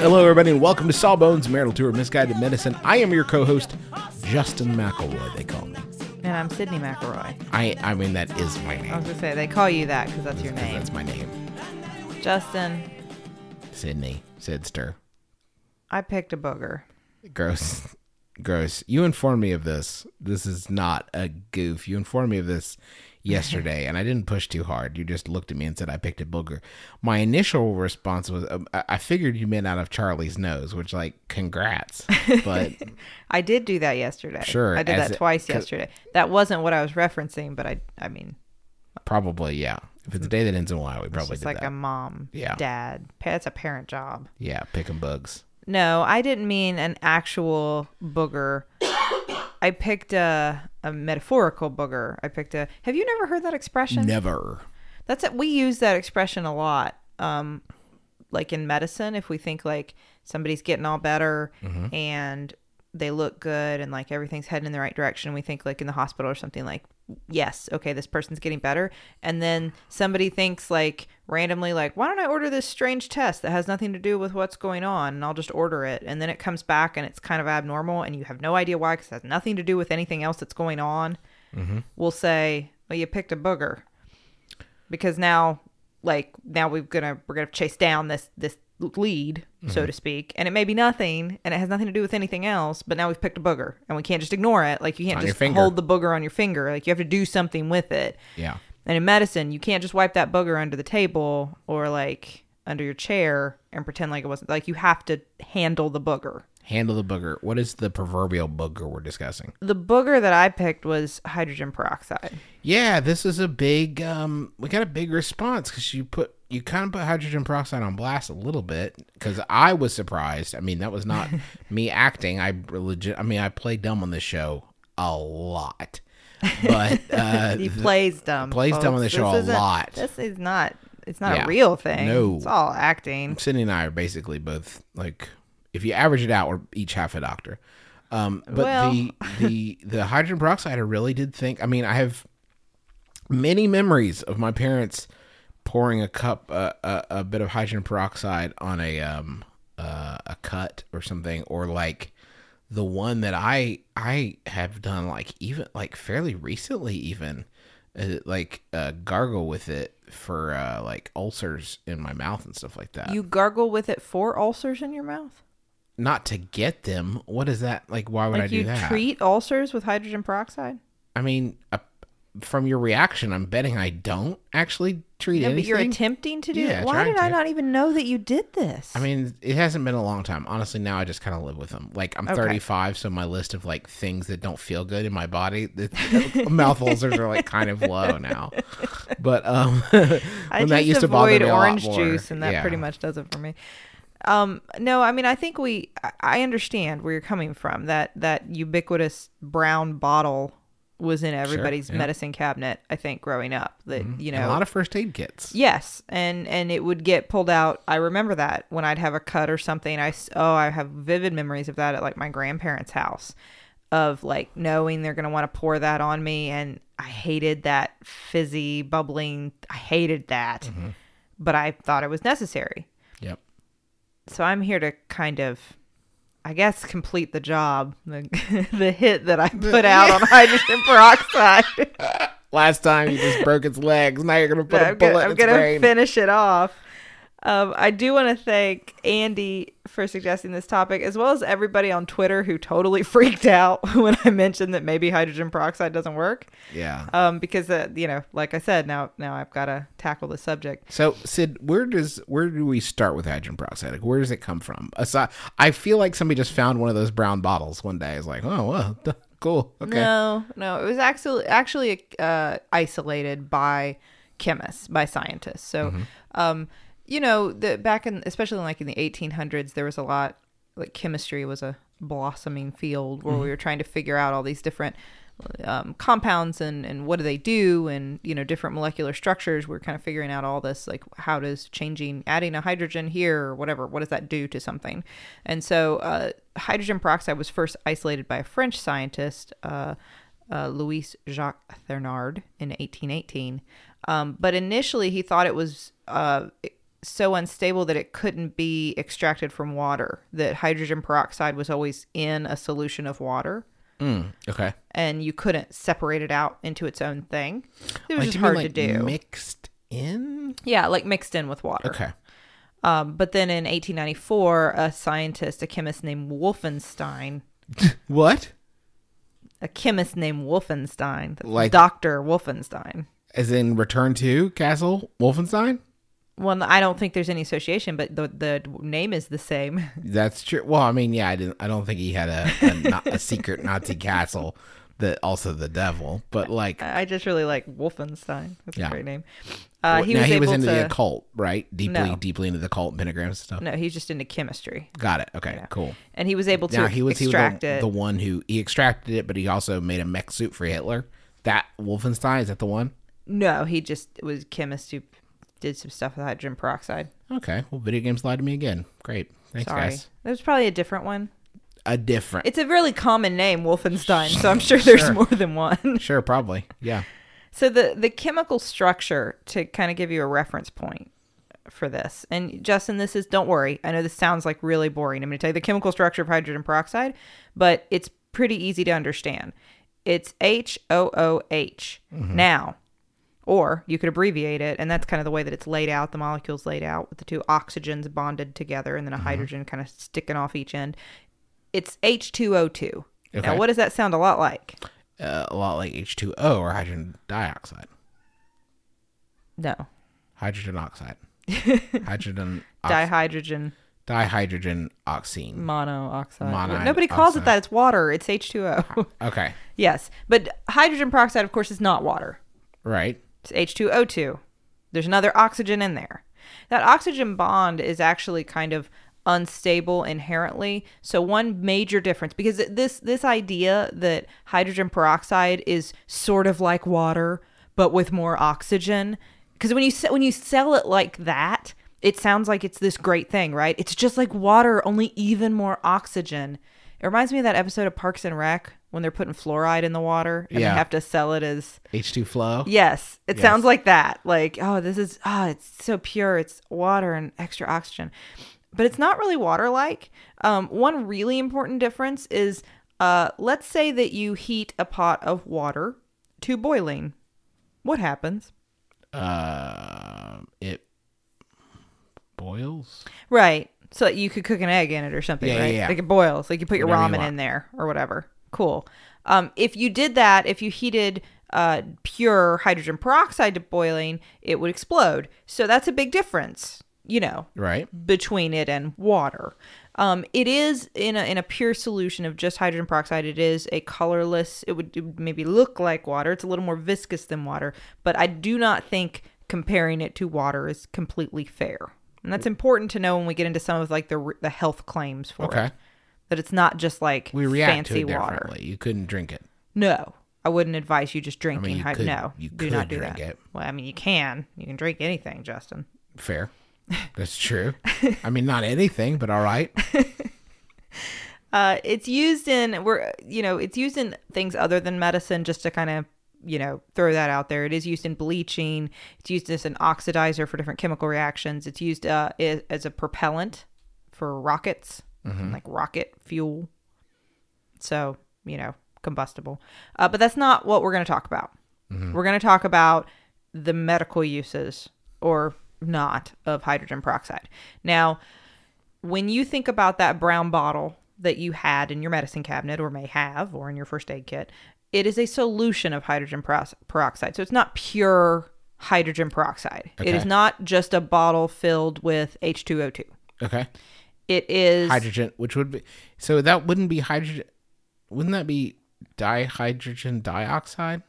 Hello, everybody, and welcome to Sawbones Marital Tour of Misguided Medicine. I am your co-host, Justin McElroy. They call me. And I'm Sydnee McElroy. I, I mean, that is my name. I was gonna say they call you that because that's your name, That's my name, Justin. Sydnee Sidster. I picked a booger. Gross, gross. You informed me of this. This is not a goof. You informed me of this yesterday, and I didn't push too hard. You just looked at me and said I picked a booger. My initial response was um, I figured you meant out of Charlie's nose, which like congrats, but I did do that yesterday. Sure, I did that it- yesterday. That wasn't what I was referencing, but I, I mean, probably yeah. If it's a day that ends in Y, we it's probably just did like that. a mom, Yeah. dad. It's a parent job. yeah, picking bugs. No, I didn't mean an actual booger. I picked a a metaphorical booger. I picked a. Have you never heard that expression? Never. That's it. We use that expression a lot. Um, like in medicine, if we think like somebody's getting all better and they look good and like everything's heading in the right direction, we think like in the hospital or something like, yes, okay, this person's getting better. And then somebody thinks like randomly, like, why don't I order this strange test that has nothing to do with what's going on? And I'll just order it. And then it comes back and it's kind of abnormal and you have no idea why because it has nothing to do with anything else that's going on. Mm-hmm. We'll say, well, you picked a booger because now like now we're gonna we're gonna chase down this this lead Mm-hmm. so to speak and it may be nothing and it has nothing to do with anything else but now we've picked a booger and we can't just ignore it like you can't On just hold the booger on your finger like you have to do something with it Yeah. and in medicine you can't just wipe that booger under the table or like under your chair and pretend like it wasn't like you have to handle the booger Handle the booger. What is the proverbial booger we're discussing? the booger that i picked was hydrogen peroxide Yeah, this is a big. um We got a big response because you put you kind of put hydrogen peroxide on blast a little bit because I was surprised. I mean, that was not me acting. I legit. I mean, I play dumb on this show a lot, but uh, he plays dumb plays dumb on the show This a lot. this is not it's not Yeah. a real thing No. it's all acting Sydnee and I are basically both like, if you average it out, we're each half a doctor. Um, but Well- the the the hydrogen peroxide, I really did think. I mean, I have many memories of my parents pouring a cup, uh, a, a bit of hydrogen peroxide on a um uh, a cut or something, or like the one that I I have done like even like fairly recently even. Uh, like uh, gargle with it for uh, like ulcers in my mouth and stuff like that you gargle with it for ulcers in your mouth not to get them. What is that? Like, why would I like do you that? treat ulcers with hydrogen peroxide I mean, uh, from your reaction, I'm betting I don't actually treat but anything. you're attempting to do Yeah, it why did i not even know that you did this I mean, it hasn't been a long time. Honestly, now I just kind of live with them. Like, I'm Okay. 35, so my list of like things that don't feel good in my body, the mouth ulcers are like kind of low now. But um, when I that used to bother avoid me orange juice, and that Yeah. pretty much does it for me. Um, no, I mean, I think we, I understand where you're coming from. That that ubiquitous brown bottle was in everybody's yeah. medicine cabinet. I think growing up, that mm-hmm. you And know, a lot of first aid kits. Yes, and and it would get pulled out. I remember that when I'd have a cut or something. I s- oh, I have vivid memories of that at like my grandparents' house, of like knowing they're gonna want to pour that on me, and I hated that fizzy bubbling. I hated that, mm-hmm. but I thought it was necessary. Yep. So I'm here to kind of, I guess, complete the job, the the hit that I put out on hydrogen peroxide. Last time you just broke its legs. Now you're gonna put a bullet gonna, I'm gonna brain. finish it off. Um, I do want to thank Andy for suggesting this topic, as well as everybody on Twitter who totally freaked out when I mentioned that maybe hydrogen peroxide doesn't work. yeah. Um, because uh, you know, like I said, now now I've got to tackle the subject. So Sid, where does where do we start with hydrogen peroxide? Like, where does it come from? Aside, I feel like somebody just found one of those brown bottles one day. It's like, oh, well, duh, cool, okay. No, no, it was actually actually uh, isolated by chemists, by scientists. So, Mm-hmm. um, you know, the back in especially like in the 1800s, there was a lot like chemistry was a blossoming field where we Mm-hmm. were trying to figure out all these different um, compounds and and what do they do? And you know different molecular structures. We're kind of figuring out all this like how does changing adding a hydrogen here or whatever what does that do to something? And so uh, hydrogen peroxide was first isolated by a french scientist uh, uh, louis jacques Thénard in 1818 um, but initially he thought it was uh, so unstable that it couldn't be extracted from water that hydrogen peroxide was always in a solution of water Mm, okay. and you couldn't separate it out into its own thing. It was Like, just you mean, hard like, to do. Mixed in. yeah, like mixed in with water. Okay. Um, but then in 1894, a scientist, a chemist named Wolfenstein, What? a chemist named Wolfenstein, Like- Doctor Wolfenstein. As in Return to Castle Wolfenstein? Well, I don't think there's any association, but the the name is the same. That's true. Well, I mean, yeah, I didn't. I don't think he had a a, a secret Nazi castle that also the devil, but like I just really like Wolfenstein. That's Yeah. a great name. Uh, he now was he was into to. the occult, right? Deeply, No. deeply into the occult pentagrams and stuff. no, he's just into chemistry, Got it. Okay, cool. and he was able to Now he was he was the, it. the one who he extracted it, but he also made a mech suit for Hitler. That Wolfenstein is that the one? No, he just was chemist who did some stuff with hydrogen peroxide. Okay. Well, video games lied to me again. Great. Thanks, Sorry, guys. there's probably a different one. A different. It's a really common name, Wolfenstein, so I'm sure there's Sure. more than one. sure, probably. Yeah. So the the chemical structure to kind of give you a reference point for this. And Justin, this is don't worry. I know this sounds like really boring. I'm going to tell you the chemical structure of hydrogen peroxide, but it's pretty easy to understand. It's HOOH. Mm-hmm. Now, or you could abbreviate it, and that's kind of the way that it's laid out. The molecule's laid out with the two oxygens bonded together and then a hydrogen kind of sticking off each end. It's H2O2. Now, what does that sound a lot like? Uh, a lot like H2O or hydrogen dioxide. No. Hydrogen oxide. hydrogen ox- Dihydrogen dihydrogen oxine. monoxide. Mono- Nobody calls it that. It's water. It's H2O. Okay. yes. But hydrogen peroxide, of course, is not water. Right. It's H2O2. There's another oxygen in there. That oxygen bond is actually kind of unstable inherently. So one major difference because this this idea that hydrogen peroxide is sort of like water but with more oxygen because when you when you sell it like that, it sounds like it's this great thing, right? It's just like water only even more oxygen. It reminds me of that episode of Parks and Rec when they're putting fluoride in the water and Yeah. they have to sell it as H2 flow. Yes, it Yes. sounds like that. Like, oh, this is ah, it's so pure. It's water and extra oxygen, but it's not really water like. Um, one really important difference is, uh, let's say that you heat a pot of water to boiling. What happens? Uh, it boils. Right. So that you could cook an egg in it or something, Yeah, yeah, right? yeah. Like it boils. Like you put your Whatever ramen want. in there or whatever. Cool. Um, if you did that, if you heated uh, pure hydrogen peroxide to boiling, it would explode. So that's a big difference, you know, Right. between it and water. Um, it is in a in a pure solution of just hydrogen peroxide. It is a colorless. It would, it would maybe look like water. It's a little more viscous than water, but I do not think comparing it to water is completely fair. And that's important to know when we get into some of like the the health claims for Okay. it. That it's not just like We react fancy to it water. differently. You couldn't drink it. No, I wouldn't advise you just drinking. you hy- could- no, you do could not do drink that. it. Well, I mean, you can. You can drink anything, Justin. Fair. That's true. I mean, not anything, but all right. Uh, it's used in we're you know it's used in things other than medicine just to kind of you know throw that out there. It is used in bleaching. It's used as an oxidizer for different chemical reactions. It's used uh, i- as a propellant for rockets, like rocket fuel. So you know combustible. Uh, but that's not what we're going to talk about. We're going to talk about the medical uses or not of hydrogen peroxide. Now, when you think about that brown bottle that you had in your medicine cabinet or may have or in your first aid kit, it is a solution of hydrogen peroxide. So it's not pure hydrogen peroxide. It is not just a bottle filled with H2O2. Okay. It is Hydrogen, which would be so that wouldn't be hydrogen. Wouldn't that be dihydrogen dioxide?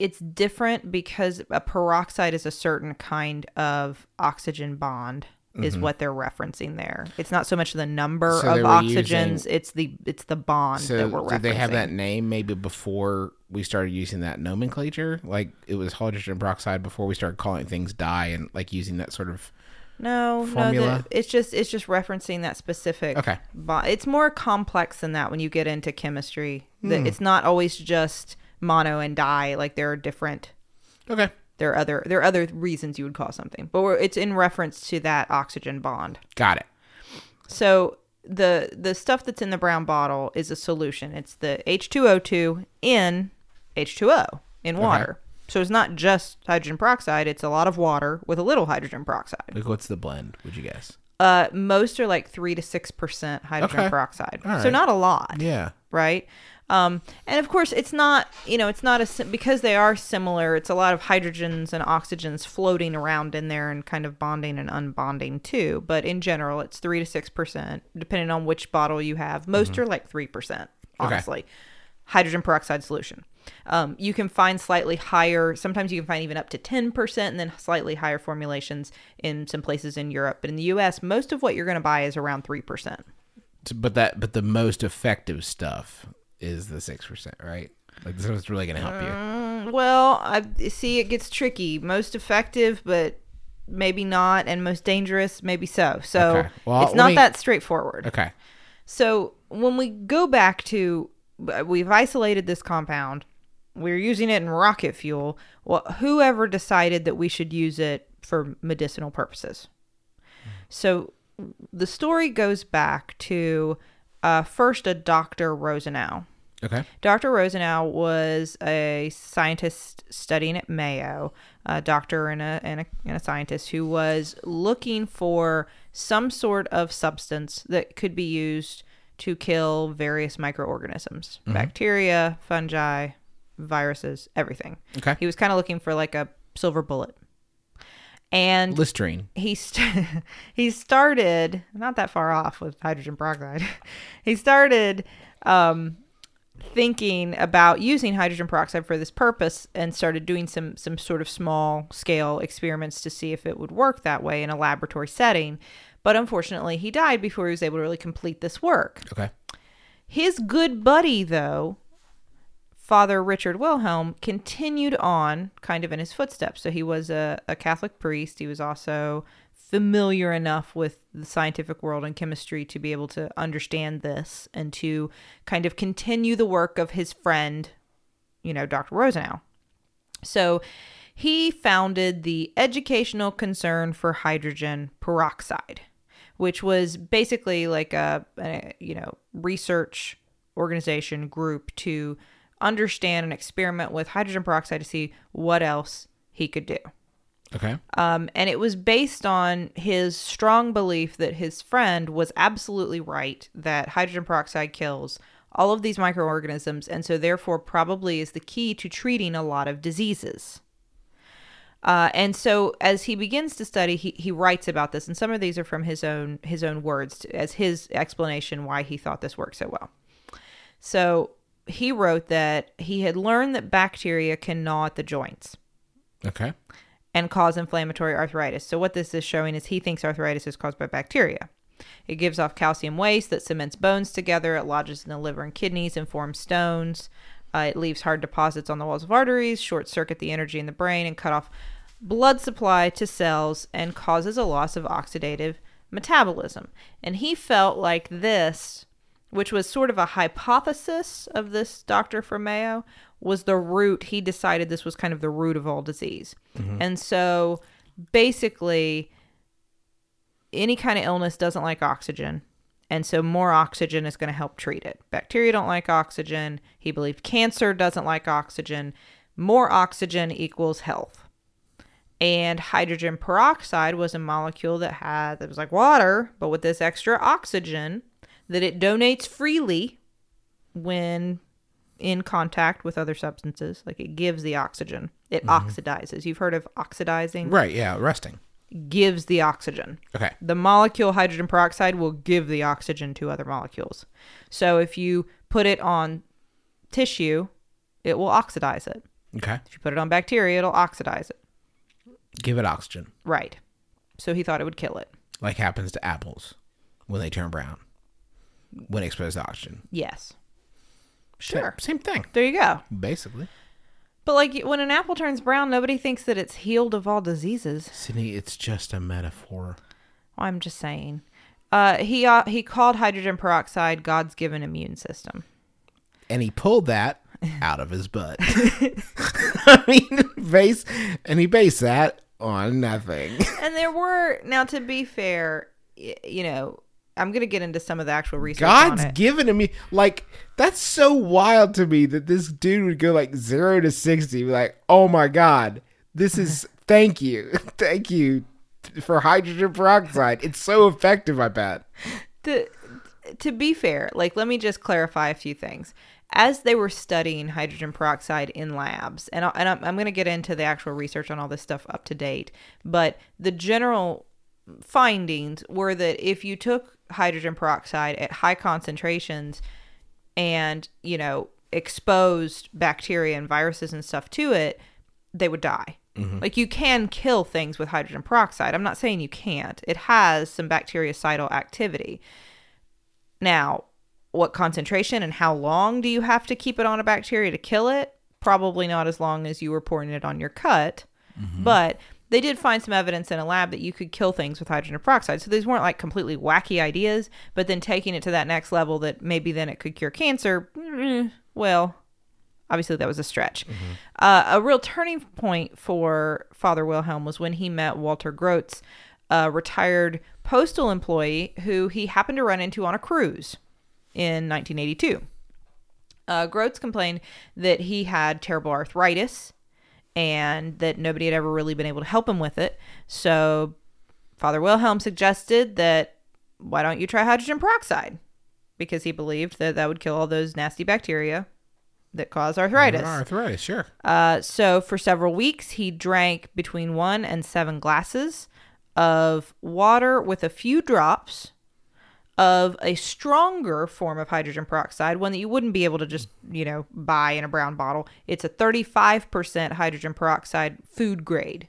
it's different because a peroxide is a certain kind of oxygen bond is what they're referencing there. It's not so much the number Mm-hmm. So of oxygens, using- it's the it's the bond So that we're referencing. did they have that name maybe before we started using that nomenclature? Like it was hydrogen peroxide before we started calling things dye and like using that sort of No, no, the, it's just it's just referencing that specific. Okay. Bond. It's more complex than that when you get into chemistry. That hmm. it's not always just mono and di. Like there are different. okay. There are other there are other reasons you would call something, but we're, it's in reference to that oxygen bond. Got it. So the the stuff that's in the brown bottle is a solution. It's the H2O2 in H2O in water. So it's not just hydrogen peroxide, it's a lot of water with a little hydrogen peroxide. Like what's the blend? Would you guess? Uh most are like 3 to 6% hydrogen Okay. peroxide. All So right. not a lot, Yeah. right? Um and of course it's not, you know, it's not a sim- because they are similar, it's a lot of hydrogens and oxygens floating around in there and kind of bonding and unbonding too, but in general it's 3 to 6% depending on which bottle you have. Most are like 3%, honestly. Hydrogen peroxide solution. Um, you can find slightly higher, sometimes you can find even up to 10% and then slightly higher formulations in some places in Europe. But in the US, most of what you're going to buy is around 3%. But that but the most effective stuff is the six percent, right? Like this is really gonna help you. Mm, Well, I see it gets tricky. Most effective, but maybe not, and most dangerous, maybe so. So Okay. Well, it's not me- that straightforward. Okay. So when we go back to, we've isolated this compound, we're using it in rocket fuel. Well, whoever decided that we should use it for medicinal purposes? So the story goes back to uh, first a Dr. Rosenow. Okay. Dr. Rosenow was a scientist studying at Mayo, a doctor and a, and a, and a scientist who was looking for some sort of substance that could be used to kill various microorganisms bacteria, fungi, viruses, everything. Okay. He was kind of looking for like a silver bullet. And Listerine. he st- he started not that far off with hydrogen peroxide. he started um, thinking about using hydrogen peroxide for this purpose and started doing some some sort of small scale experiments to see if it would work that way in a laboratory setting. But unfortunately, he died before he was able to really complete this work. Okay. His good buddy, though, Father Richard Wilhelm, continued on kind of in his footsteps. So he was a, a Catholic priest. He was also familiar enough with the scientific world and chemistry to be able to understand this and to kind of continue the work of his friend, you know, Dr. Rosenow. So he founded the Educational Concern for Hydrogen Peroxide, which was basically like a, a you know research organization group to understand and experiment with hydrogen peroxide to see what else he could do. Okay. Um, and it was based on his strong belief that his friend was absolutely right that hydrogen peroxide kills all of these microorganisms and so therefore probably is the key to treating a lot of diseases. Uh, and so as he begins to study, he, he writes about this, and some of these are from his own his own words as his explanation why he thought this worked so well. So he wrote that he had learned that bacteria can gnaw at the joints Okay. and cause inflammatory arthritis. So what this is showing is he thinks arthritis is caused by bacteria. It gives off calcium waste that cements bones together. It lodges in the liver and kidneys and forms stones. Uh, it leaves hard deposits on the walls of arteries, short circuit the energy in the brain, and cut off blood supply to cells and causes a loss of oxidative metabolism. And he felt like this, which was sort of a hypothesis of this doctor from Mayo, was the root. He decided this was kind of the root of all disease. And so basically, any kind of illness doesn't like oxygen And so more oxygen is going to help treat it. Bacteria don't like oxygen. He believed cancer doesn't like oxygen. More oxygen equals health. And hydrogen peroxide was a molecule that had that was like water, but with this extra oxygen that it donates freely when in contact with other substances. Like it gives the oxygen. It mm-hmm. oxidizes. You've heard of oxidizing? Right, yeah, resting. Gives the oxygen. Okay. The molecule hydrogen peroxide will give the oxygen to other molecules. So if you put it on tissue, it will oxidize it. Okay. If you put it on bacteria, it'll oxidize it. Give it oxygen. Right. So he thought it would kill it. Like happens to apples when they turn brown. When exposed to oxygen. Yes. Sure. Same thing, There you go. basically. But like when an apple turns brown, nobody thinks that it's healed of all diseases. Sydnee, it's just a metaphor. Well, I'm just saying. Uh, he uh, he called hydrogen peroxide God's given immune system. and he pulled that out of his butt. I mean, base, and he based that on nothing. And there were now to be fair, you know, I'm gonna get into some of the actual research God's given to me like that's so wild to me that this dude would go like zero to sixty, be like, oh my god, this is thank you, thank you for hydrogen peroxide. It's so effective. I bet. to to be fair, like let me just clarify a few things. As they were studying hydrogen peroxide in labs, and, I, and I'm, I'm going to get into the actual research on all this stuff up to date, but the general findings were that if you took hydrogen peroxide at high concentrations and, you know, exposed bacteria and viruses and stuff to it, they would die. Mm-hmm. Like you can kill things with hydrogen peroxide. I'm not saying you can't. It has some bactericidal activity. Now, what concentration and how long do you have to keep it on a bacteria to kill it? Probably not as long as you were pouring it on your cut. Mm-hmm. But they did find some evidence in a lab that you could kill things with hydrogen peroxide. So these weren't like completely wacky ideas, but then taking it to that next level that maybe then it could cure cancer, mm, well, obviously that was a stretch. Uh, a real turning point for Father Wilhelm was when he met Walter Grotz, a retired postal employee who he happened to run into on a cruise in 1982. Uh, Grotz complained that he had terrible arthritis and that nobody had ever really been able to help him with it. So Father Wilhelm suggested that why don't you try hydrogen peroxide? Because he believed that that would kill all those nasty bacteria that cause arthritis. Arthritis, sure. Uh, so for several weeks, he drank between one and seven glasses of water with a few drops of a stronger form of hydrogen peroxide, one that you wouldn't be able to just, you know, buy in a brown bottle. It's a 35% hydrogen peroxide food grade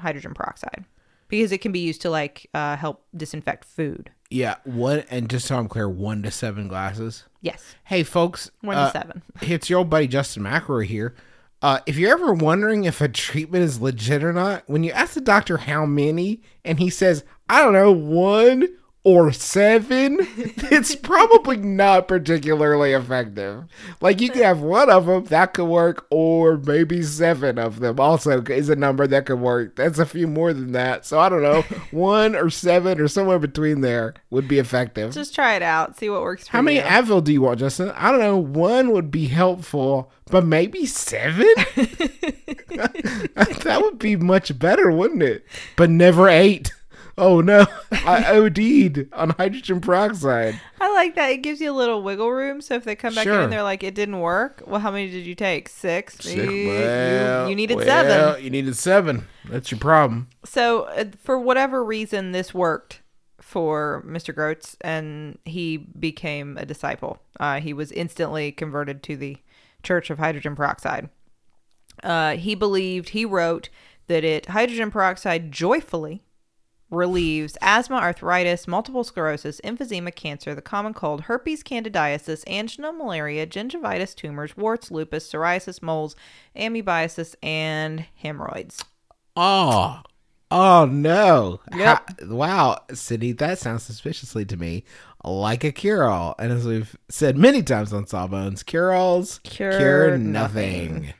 hydrogen peroxide because it can be used to like uh, help disinfect food. Yeah, one and just so I'm clear, one to seven glasses. Yes, Hey, folks. one uh, to seven. It's your old buddy Justin McElroy here. Uh, if you're ever wondering if a treatment is legit or not, when you ask the doctor how many, and he says, I don't know, one or seven, it's probably not particularly effective. Like you could have one of them that could work, or maybe seven of them also is a number that could work. That's a few more than that. So I don't know, one or seven or somewhere between there would be effective. Just try it out, see what works for How many you. Advil do you want, Justin? I don't know. One would be helpful, but maybe seven? that would be much better, wouldn't it? But never eight. Oh no, I OD'd on hydrogen peroxide. I like that. It gives you a little wiggle room. So if they come back in and they're like, it didn't work, well, how many did you take? Six? You- Well, you, needed well, seven. You needed seven. That's your problem. So uh, for whatever reason, this worked for Mr. Grotz, and he became a disciple. Uh, he was instantly converted to the Church of Hydrogen Peroxide. Uh, he believed, he wrote that it hydrogen peroxide joyfully relieves asthma, arthritis, multiple sclerosis, emphysema, cancer, the common cold, herpes candidiasis, angina, malaria, gingivitis, tumors, warts, lupus, psoriasis, moles, amoebiasis, and hemorrhoids. Oh, oh no! Yep. Ha- wow, Sydnee, that sounds suspiciously to me like a cure-all. And as we've said many times on Sawbones, cure-alls Cure cure, nothing. nothing.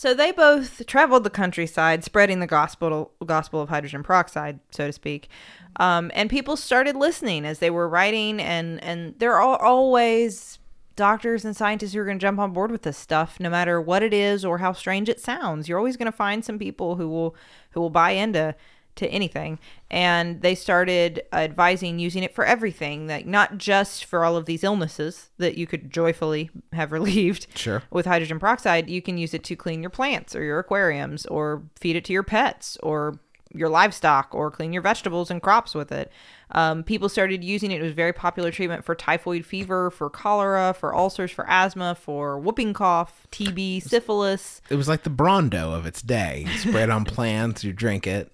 So they both traveled the countryside, spreading the gospel gospel of hydrogen peroxide, so to speak. Um, and people started listening as they were writing, and and there are always doctors and scientists who are going to jump on board with this stuff, no matter what it is or how strange it sounds. You're always going to find some people who will who will buy into to anything and they started advising using it for everything like not just for all of these illnesses that you could joyfully have relieved Sure. with hydrogen peroxide you can use it to clean your plants or your aquariums or feed it to your pets or your livestock or clean your vegetables and crops with it um, people started using it it was very popular treatment for typhoid fever for cholera for ulcers for asthma for whooping cough tb syphilis It was like the Brawndo of its day. You spread on plants, you drink it.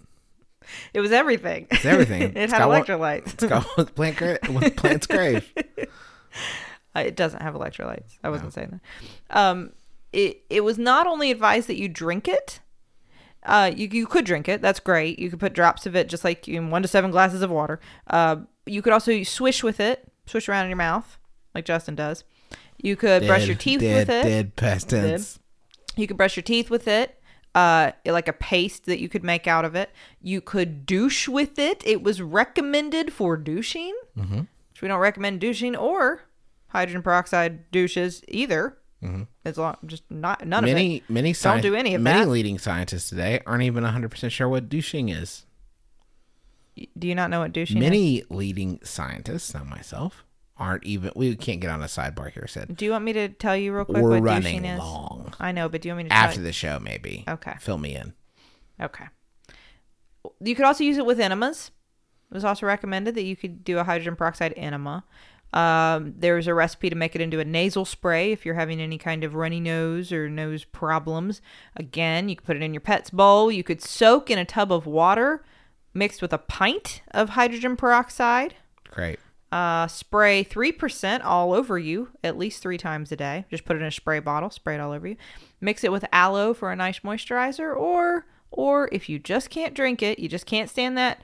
It was everything It's everything. it It's had electrolytes It's got plant gra- plants crave. Uh, it doesn't have electrolytes. I wasn't saying that. Um, it it was not only advised that you drink it. Uh, you you could drink it. That's great. You could put drops of it, just like in one to seven glasses of water. Uh, you could also swish with it, swish around in your mouth, like Justin does. You could brush your teeth dead, with it. Dead past tense. You could brush your teeth with it. Uh, like a paste that you could make out of it. You could douche with it. It was recommended for douching, mm-hmm. which we don't recommend douching or hydrogen peroxide douches either. Mm-hmm. As long, just not none of Many it. many Don't do any of many that. leading scientists today aren't even 100% sure what douching is. Do you not know what douching is? Many leading scientists, not myself, aren't even we can't get on a sidebar here said. Do you want me to tell you real quick We're what running douching is? long. I know, but do you want me to After the show maybe. Okay. Fill me in. Okay. You could also use it with enemas. It was also recommended that you could do a hydrogen peroxide enema. Um, there's a recipe to make it into a nasal spray if you're having any kind of runny nose or nose problems. Again, you could put it in your pet's bowl. You could soak in a tub of water mixed with a pint of hydrogen peroxide. Great. Uh, spray 3% all over you at least three times a day. Just put it in a spray bottle, spray it all over you. Mix it with aloe for a nice moisturizer or or if you just can't drink it, you just can't stand that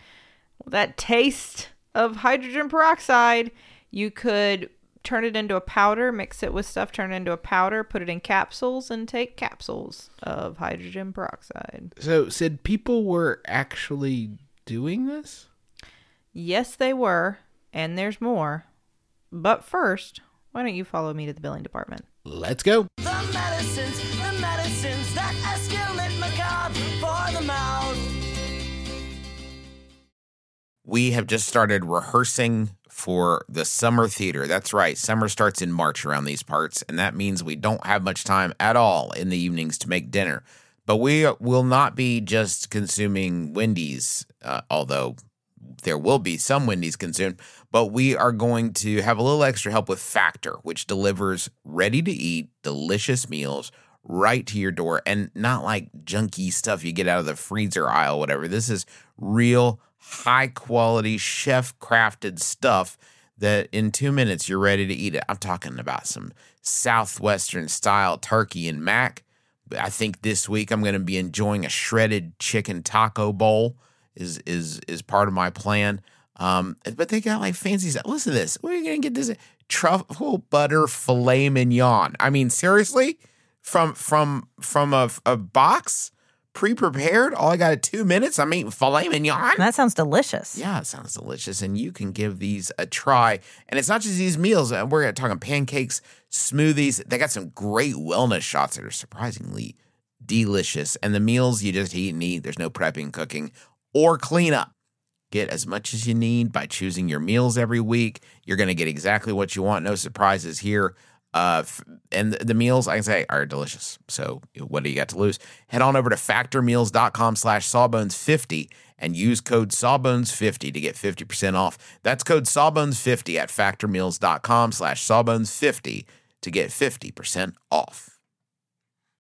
that taste of hydrogen peroxide, you could turn it into a powder, mix it with stuff, turn it into a powder, put it in capsules and take capsules of hydrogen peroxide. So said people were actually doing this? Yes, they were, and there's more. But first, why don't you follow me to the billing department? Let's go. The medicines, the medicines that escalate macabre for the mouth. we have just started rehearsing for the summer theater. That's right. Summer starts in March around these parts, and that means we don't have much time at all in the evenings to make dinner. But we will not be just consuming Wendy's, uh, although there will be some Wendy's consumed, but we are going to have a little extra help with Factor, which delivers ready to eat, delicious meals right to your door and not like junky stuff you get out of the freezer aisle, whatever. This is real high quality chef crafted stuff that in two minutes you're ready to eat it. I'm talking about some Southwestern style turkey and mac. I think this week I'm going to be enjoying a shredded chicken taco bowl is is is part of my plan. Um, but they got like fancy stuff. Listen to this. Where are you gonna get this truffle butter filet mignon? I mean, seriously, from from from a, a box pre-prepared. All I got at two minutes. I'm eating filet mignon. That sounds delicious. Yeah, it sounds delicious, and you can give these a try. And it's not just these meals. uh, We're talking pancakes, smoothies. They got some great wellness shots that are surprisingly delicious. And the meals you just eat and eat. There's no prepping, cooking, or cleanup. Get as much as you need by choosing your meals every week. You're going to get exactly what you want. No surprises here. Uh, and the meals, I can say, are delicious. So what do you got to lose? Head on over to factormeals.com slash sawbones50 and use code sawbones50 to get 50% off. That's code sawbones50 at factormeals.com slash sawbones50 to get 50% off.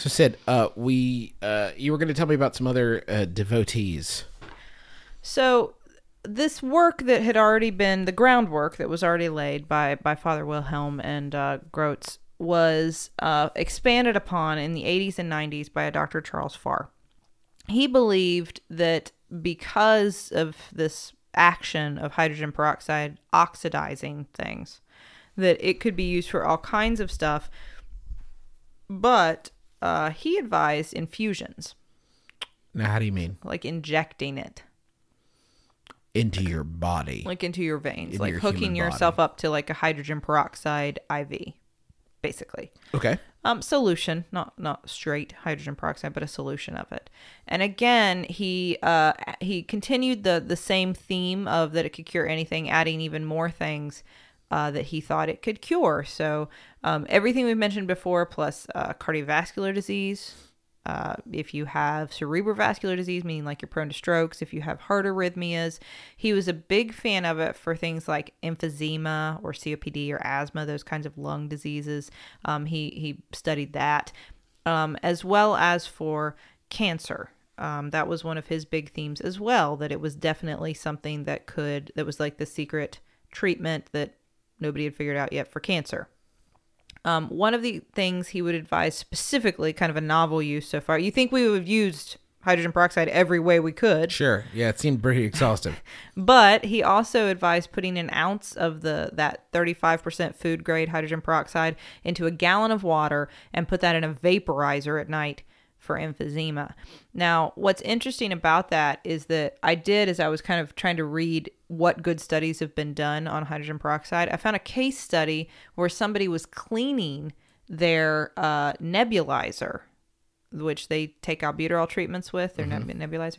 So Sid, uh, we uh, you were going to tell me about some other uh, devotees. So this work that had already been the groundwork that was already laid by by Father Wilhelm and uh, was uh, expanded upon in the 80s and 90s by a Dr. Charles Farr. He believed that because of this action of hydrogen peroxide oxidizing things, that it could be used for all kinds of stuff, but uh, he advised infusions, Now, how do you mean like injecting it. into your body? like into your veins, Into like your hooking human yourself up to like a hydrogen peroxide IV, basically. okay. Um, solution, not not straight hydrogen peroxide, but a solution of it. And again, he uh he continued the the same theme of that it could cure anything, adding even more things uh, that he thought it could cure. So um, everything we've mentioned before, plus uh, cardiovascular disease. Uh, if you have cerebrovascular disease, meaning like you're prone to strokes, if you have heart arrhythmias, he was a big fan of it for things like emphysema or COPD or asthma, those kinds of lung diseases. Um, he he studied that, um, as well as for cancer. Um, that was one of his big themes as well. That it was definitely something that could that was like the secret treatment that nobody had figured out yet for cancer. Um, one of the things he would advise specifically, kind of a novel use so far. You think we would have used hydrogen peroxide every way we could, Sure. Yeah, it seemed pretty exhaustive. but he also advised putting an ounce of the that 35% food grade hydrogen peroxide into a gallon of water and put that in a vaporizer at night for emphysema. Now, what's interesting about that is that I did as I was kind of trying to read what good studies have been done on hydrogen peroxide. I found a case study where somebody was cleaning their uh, nebulizer which they take albuterol treatments with, their neb- nebulizer,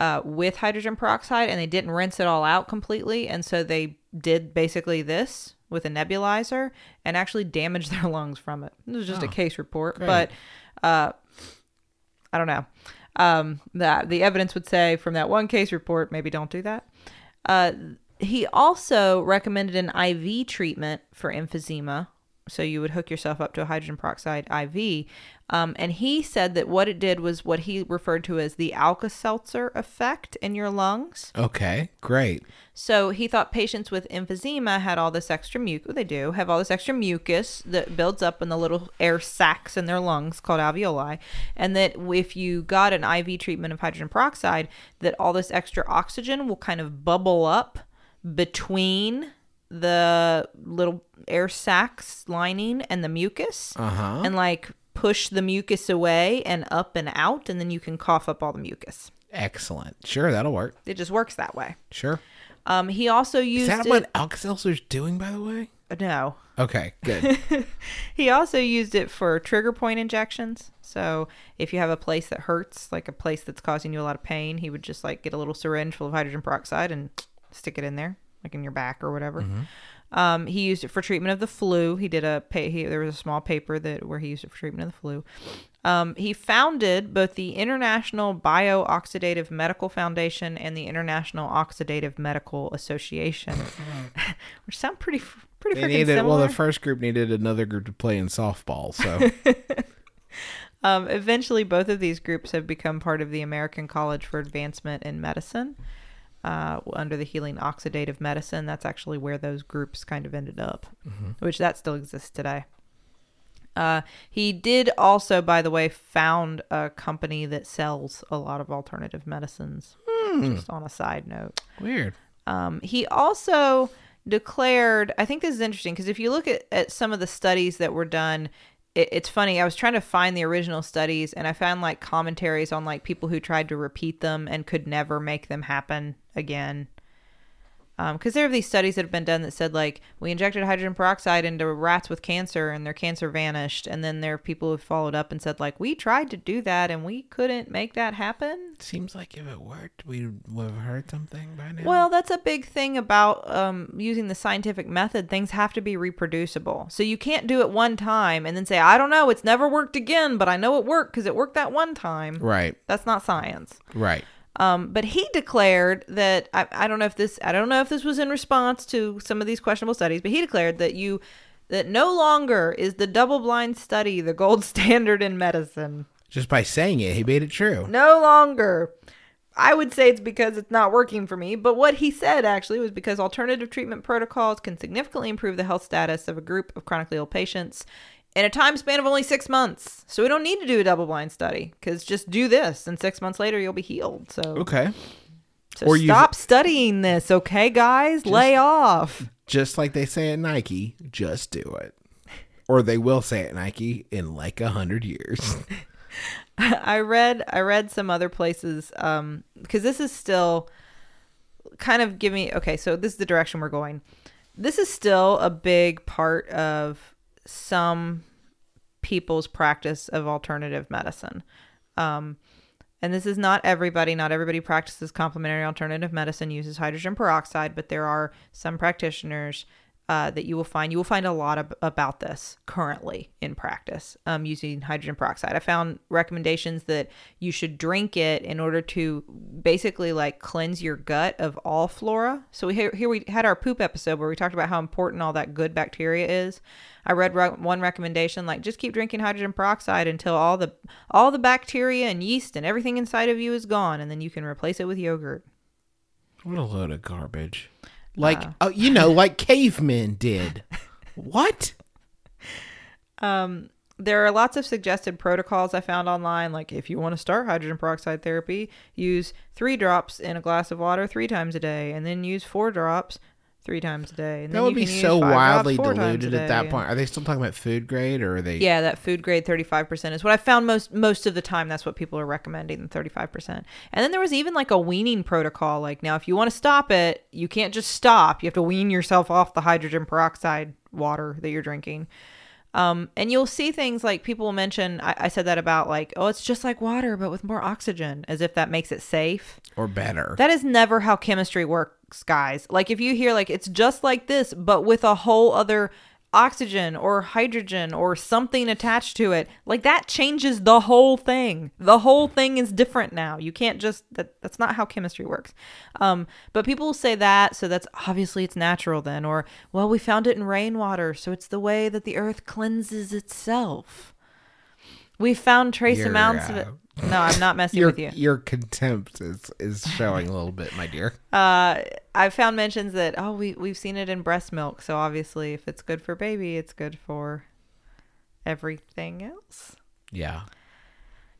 uh, with hydrogen peroxide, and they didn't rinse it all out completely. And so they did basically this with a nebulizer and actually damaged their lungs from it. It was just a case report, but uh, I don't know. Um, that the evidence would say from that one case report, maybe don't do that. Uh, he also recommended an IV treatment for emphysema. So you would hook yourself up to a hydrogen peroxide IV. Um, and he said that what it did was what he referred to as the Alka Seltzer effect in your lungs. Okay, great. So he thought patients with emphysema had all this extra mucus. They do have all this extra mucus that builds up in the little air sacs in their lungs called alveoli, and that if you got an IV treatment of hydrogen peroxide, that all this extra oxygen will kind of bubble up between the little air sacs lining and the mucus, Uh-huh. and like push the mucus away and up and out, and then you can cough up all the mucus. Excellent. Sure, that'll work. It just works that way. Sure. Um, he also Is used that it. what Alka-Seltzer's doing, by the way? No. Okay, good. He also used it for trigger point injections. So if you have a place that hurts, like a place that's causing you a lot of pain, he would just like get a little syringe full of hydrogen peroxide and stick it in there, like in your back or whatever. Um, he used it for treatment of the flu. He did a pa- he, there was a small paper that where he used it for treatment of the flu. Um, he founded both the International Bioxydative Medical Foundation and the International Oxidative Medical Association, which sound pretty pretty freaking similar. well, the first group needed another group to play in softball, so Um, eventually, both of these groups have become part of the American College for Advancement in Medicine uh, under the Healing Oxidative Medicine. That's actually where those groups kind of ended up, which that still exists today. Uh, he did also, by the way, found a company that sells a lot of alternative medicines. Just on a side note. Weird. Um, he also declared, I think this is interesting because if you look at, at some of the studies that were done, it, it's funny. I was trying to find the original studies and I found like commentaries on like people who tried to repeat them and could never make them happen again. Because there are these studies that have been done that said like we injected hydrogen peroxide into rats with cancer and their cancer vanished, and then there are people who followed up and said like we tried to do that and we couldn't make that happen. Seems like if it worked, we would have heard something by now. Well, that's a big thing about um, using the scientific method. Things have to be reproducible. So you can't do it one time and then say, I don't know, it's never worked again, but I know it worked because it worked that one time. right, That's not science. right. Um, but he declared that I, I don't know if this I don't know if this was in response to some of these questionable studies, but he declared that you that no longer is the double blind study the gold standard in medicine. Just by saying it, he made it true. No longer. I would say it's because it's not working for me, but what he said actually was because alternative treatment protocols can significantly improve the health status of a group of chronically ill patients in a time span of only six months. So we don't need to do a double blind study because just do this, and six months later you'll be healed. So, Okay. so Or stop studying this, okay, guys? Lay off. Just like they say at Nike, just do it. Or they will say at Nike in like a hundred years. I read I read some other places um because this is still kind of give me okay so this is the direction we're going this is still a big part of some people's practice of alternative medicine. Um and this is not everybody. Not everybody practices complementary alternative medicine uses hydrogen peroxide but there are some practitioners uh, that you will find. You will find a lot of, about this currently in practice um, using hydrogen peroxide. I found recommendations that you should drink it in order to basically like cleanse your gut of all flora. So we, here, here we had our poop episode where we talked about how important all that good bacteria is. I read re- one recommendation like just keep drinking hydrogen peroxide until all the all the bacteria and yeast and everything inside of you is gone and then you can replace it with yogurt. What a load of garbage. Like, uh, you know, like cavemen did. what? Um, there are lots of suggested protocols I found online. Like, if you want to start hydrogen peroxide therapy, use three drops in a glass of water three times a day, and then use four drops three times a day. And That would be so wildly diluted at that point. Are they still talking about food grade or are they? Yeah, that food grade 35% is what I found most most of the time that's what people are recommending, the 35%. And then there was even like a weaning protocol like now if you want to stop it, you can't just stop. You have to wean yourself off the hydrogen peroxide water that you're drinking. Um, and you'll see things like people will mention I, I said that about like, oh, it's just like water but with more oxygen as if that makes it safe. Or better. That is never how chemistry works, guys. Like if you hear like it's just like this, but with a whole other oxygen or hydrogen or something attached to it, like that changes the whole thing. The whole thing is different now. You can't just that that's not how chemistry works. Um, but people will say that, so that's obviously it's natural then, or well, we found it in rainwater, so it's the way that the earth cleanses itself. We found trace You're, amounts of it. No, I'm not messing your with you. your contempt is is showing a little bit, my dear. Uh, I found mentions that oh we we've seen it in breast milk, so obviously if it's good for baby, it's good for everything else. Yeah.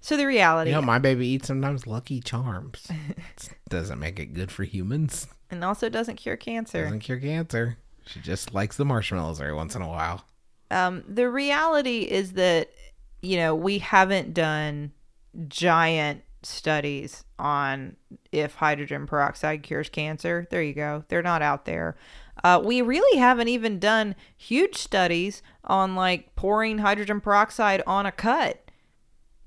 So the reality, You know, my baby eats sometimes Lucky Charms. Doesn't make it good for humans. and also doesn't cure cancer. Doesn't cure cancer. She just likes the marshmallows every once in a while. um, the reality is that you know we haven't done giant studies on if hydrogen peroxide cures cancer. There you go. They're not out there. Uh, we really haven't even done huge studies on like pouring hydrogen peroxide on a cut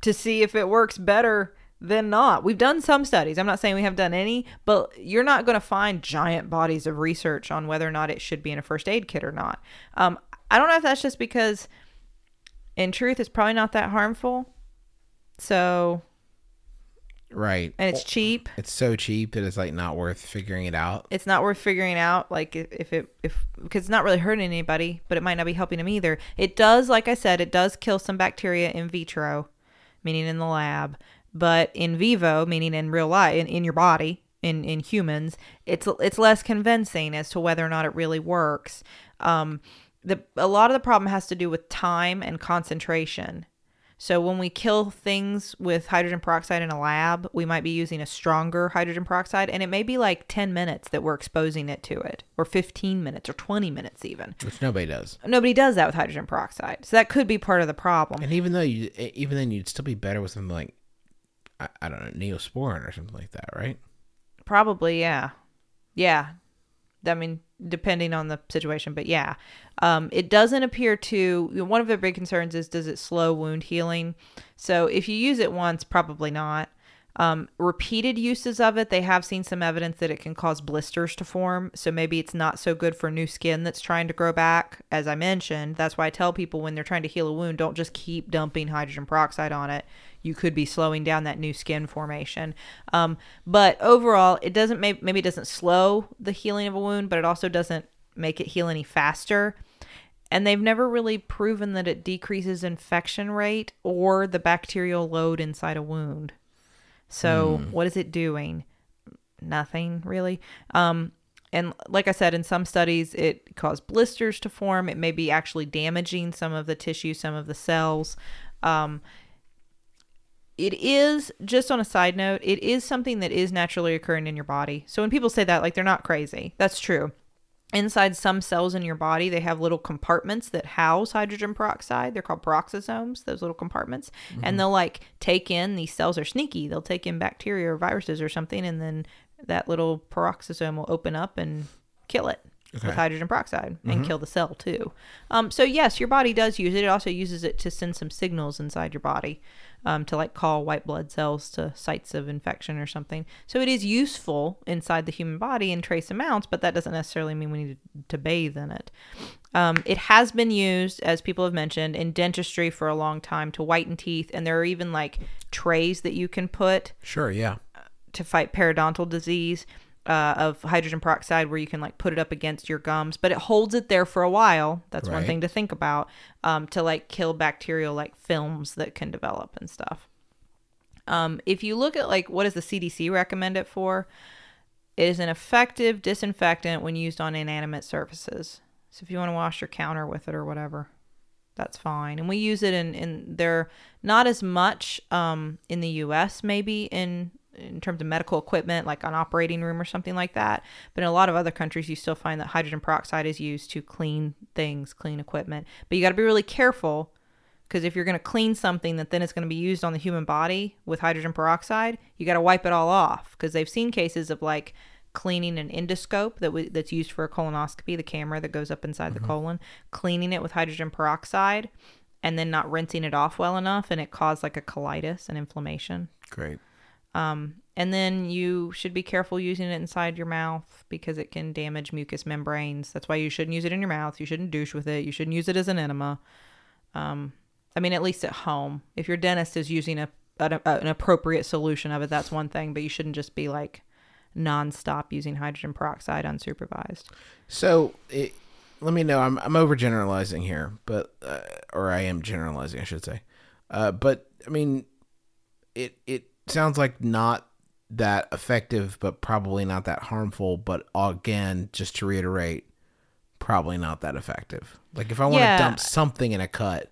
to see if it works better than not. We've done some studies. I'm not saying we have done any, but you're not going to find giant bodies of research on whether or not it should be in a first aid kit or not. Um, I don't know if that's just because, in truth, it's probably not that harmful. So, Right. and it's cheap. It's so cheap that it's like not worth figuring it out. It's not worth figuring out, like if, if it if because it's not really hurting anybody, but it might not be helping them either. It does, like I said, it does kill some bacteria in vitro, meaning in the lab, but in vivo, meaning in real life, in, in your body, in in humans, it's it's less convincing as to whether or not it really works. Um, the a lot of the problem has to do with time and concentration. So when we kill things with hydrogen peroxide in a lab, we might be using a stronger hydrogen peroxide and it may be like 10 minutes that we're exposing it to it or 15 minutes or 20 minutes even. which nobody does. Nobody does that with hydrogen peroxide. So that could be part of the problem. And even though you, even then, you'd still be better with something like, I, I don't know, neosporin or something like that, right? Probably, yeah. Yeah. I mean, depending on the situation, but yeah. Um, it doesn't appear to, one of the big concerns is does it slow wound healing? So if you use it once, probably not. Um, repeated uses of it, they have seen some evidence that it can cause blisters to form. So maybe it's not so good for new skin that's trying to grow back. As I mentioned, that's why I tell people when they're trying to heal a wound, don't just keep dumping hydrogen peroxide on it. You could be slowing down that new skin formation. Um, but overall, it doesn't maybe, maybe it doesn't slow the healing of a wound, but it also doesn't make it heal any faster and they've never really proven that it decreases infection rate or the bacterial load inside a wound. So, what is it doing? Nothing really. Um, and like I said, in some studies, it caused blisters to form. It may be actually damaging some of the tissue, some of the cells. Um, it is just on a side note it is something that is naturally occurring in your body so when people say that like they're not crazy that's true inside some cells in your body they have little compartments that house hydrogen peroxide. They're called peroxisomes those little compartments. And they'll like take in these cells are sneaky. They'll take in bacteria or viruses or something and then that little peroxisome will open up and kill it with hydrogen peroxide and kill the cell too. Um, so yes your body does use it. It also uses it to send some signals inside your body um, to like call white blood cells to sites of infection or something. So it is useful inside the human body in trace amounts, but that doesn't necessarily mean we need to, to bathe in it. Um, it has been used, as people have mentioned, in dentistry for a long time to whiten teeth, and there are even like trays that you can put Sure, yeah. to fight periodontal disease uh, of hydrogen peroxide where you can like put it up against your gums but it holds it there for a while. That's one thing to think about um, to like kill bacterial like films that can develop and stuff. Um, if you look at like what does the cdc recommend it for? It is an effective disinfectant when used on inanimate surfaces. So if you want to wash your counter with it or whatever that's fine. And we use it in in there not as much um in the US maybe in in terms of medical equipment like an operating room or something like that. But in a lot of other countries you still find that hydrogen peroxide is used to clean things, clean equipment. But you got to be really careful because if you're going to clean something that then is going to be used on the human body with hydrogen peroxide, you got to wipe it all off because they've seen cases of like cleaning an endoscope that w- that's used for a colonoscopy, the camera that goes up inside the mm-hmm. colon, cleaning it with hydrogen peroxide and then not rinsing it off well enough and it caused like a colitis and inflammation. Great. Um, and then you should be careful using it inside your mouth because it can damage mucous membranes. That's why you shouldn't use it in your mouth. You shouldn't douche with it. You shouldn't use it as an enema. Um, I mean, at least at home. If your dentist is using a, an, an appropriate solution of it, that's one thing. But you shouldn't just be like nonstop using hydrogen peroxide unsupervised. So, it, let me know. I'm I'm overgeneralizing here, but uh, or I am generalizing, I should say. Uh, but I mean, it it sounds like not that effective, but probably not that harmful. But again, just to reiterate, probably not that effective. Like if I want to Yeah. dump something in a cut,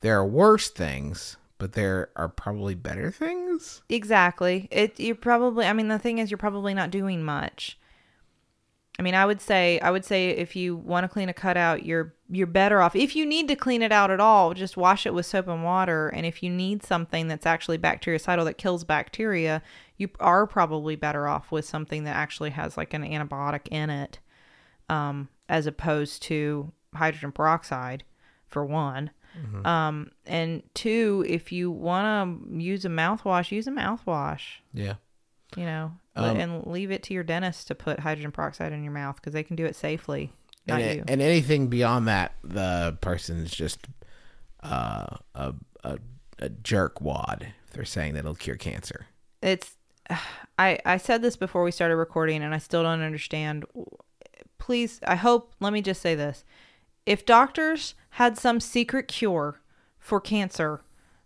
there are worse things, but there are probably better things. Exactly. It you're probably I mean the thing is you're probably not doing much. I mean, I would say I would say if you want to clean a cutout, you're you're better off. If you need to clean it out at all, just wash it with soap and water. And if you need something that's actually bactericidal that kills bacteria, you are probably better off with something that actually has like an antibiotic in it, um, as opposed to hydrogen peroxide, for one. Um, and two, if you want to use a mouthwash, use a mouthwash Yeah. you know, Um, and leave it to your dentist to put hydrogen peroxide in your mouth because they can do it safely. Not and, you. and anything beyond that, the person's just uh, a, a a jerk wad. If they're saying that it'll cure cancer, it's I I said this before we started recording, and I still don't understand. Please, I hope. Let me just say this: if doctors had some secret cure for cancer,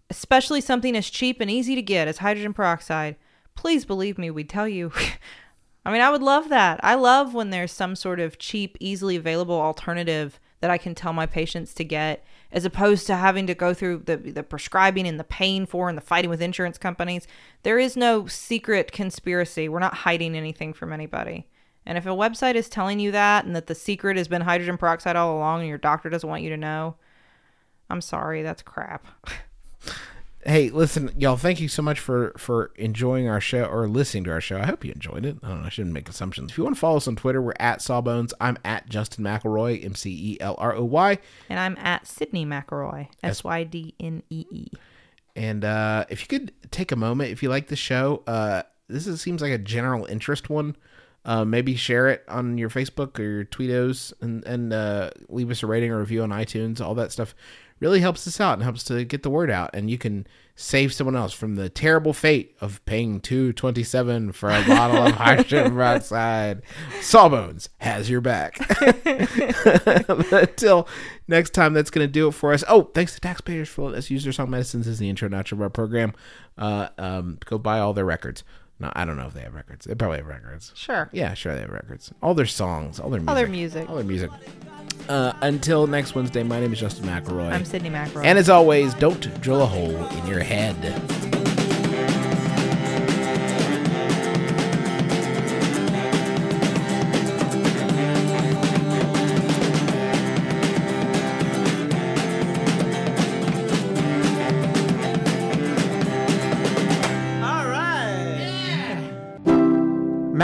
especially something as cheap and easy to get as hydrogen peroxide, please believe me, we'd tell you. I mean, I would love that. I love when there's some sort of cheap, easily available alternative that I can tell my patients to get, as opposed to having to go through the the prescribing and the paying for and the fighting with insurance companies. There is no secret conspiracy. We're not hiding anything from anybody. And if a website is telling you that and that the secret has been hydrogen peroxide all along and your doctor doesn't want you to know, I'm sorry, that's crap. Hey, listen, y'all. Thank you so much for for enjoying our show or listening to our show. I hope you enjoyed it. I don't know. I shouldn't make assumptions. If you want to follow us on Twitter, we're at Sawbones. I'm at Justin McElroy. M C E L R O Y. And I'm at Sydnee McElroy, S Y D N E E. And uh, if you could take a moment, if you like the show, uh, this is, seems like a general interest one. Uh, maybe share it on your Facebook or your Tweetos and, and uh, leave us a rating or review on iTunes. All that stuff really helps us out and helps to get the word out. And you can save someone else from the terrible fate of paying two twenty seven for a bottle of hydrogen peroxide. Sawbones has your back. Until next time, that's going to do it for us. Oh, thanks to taxpayers for letting us use their song medicines as the intro and outro of our program. Uh, um, go buy all their records. No, I don't know if they have records. They probably have records. Sure. Yeah, sure they have records. All their songs, all their music. All their music. All their music. Uh, until next Wednesday, my name is Justin McElroy. I'm Sydnee McElroy. and as always, don't drill a hole in your head.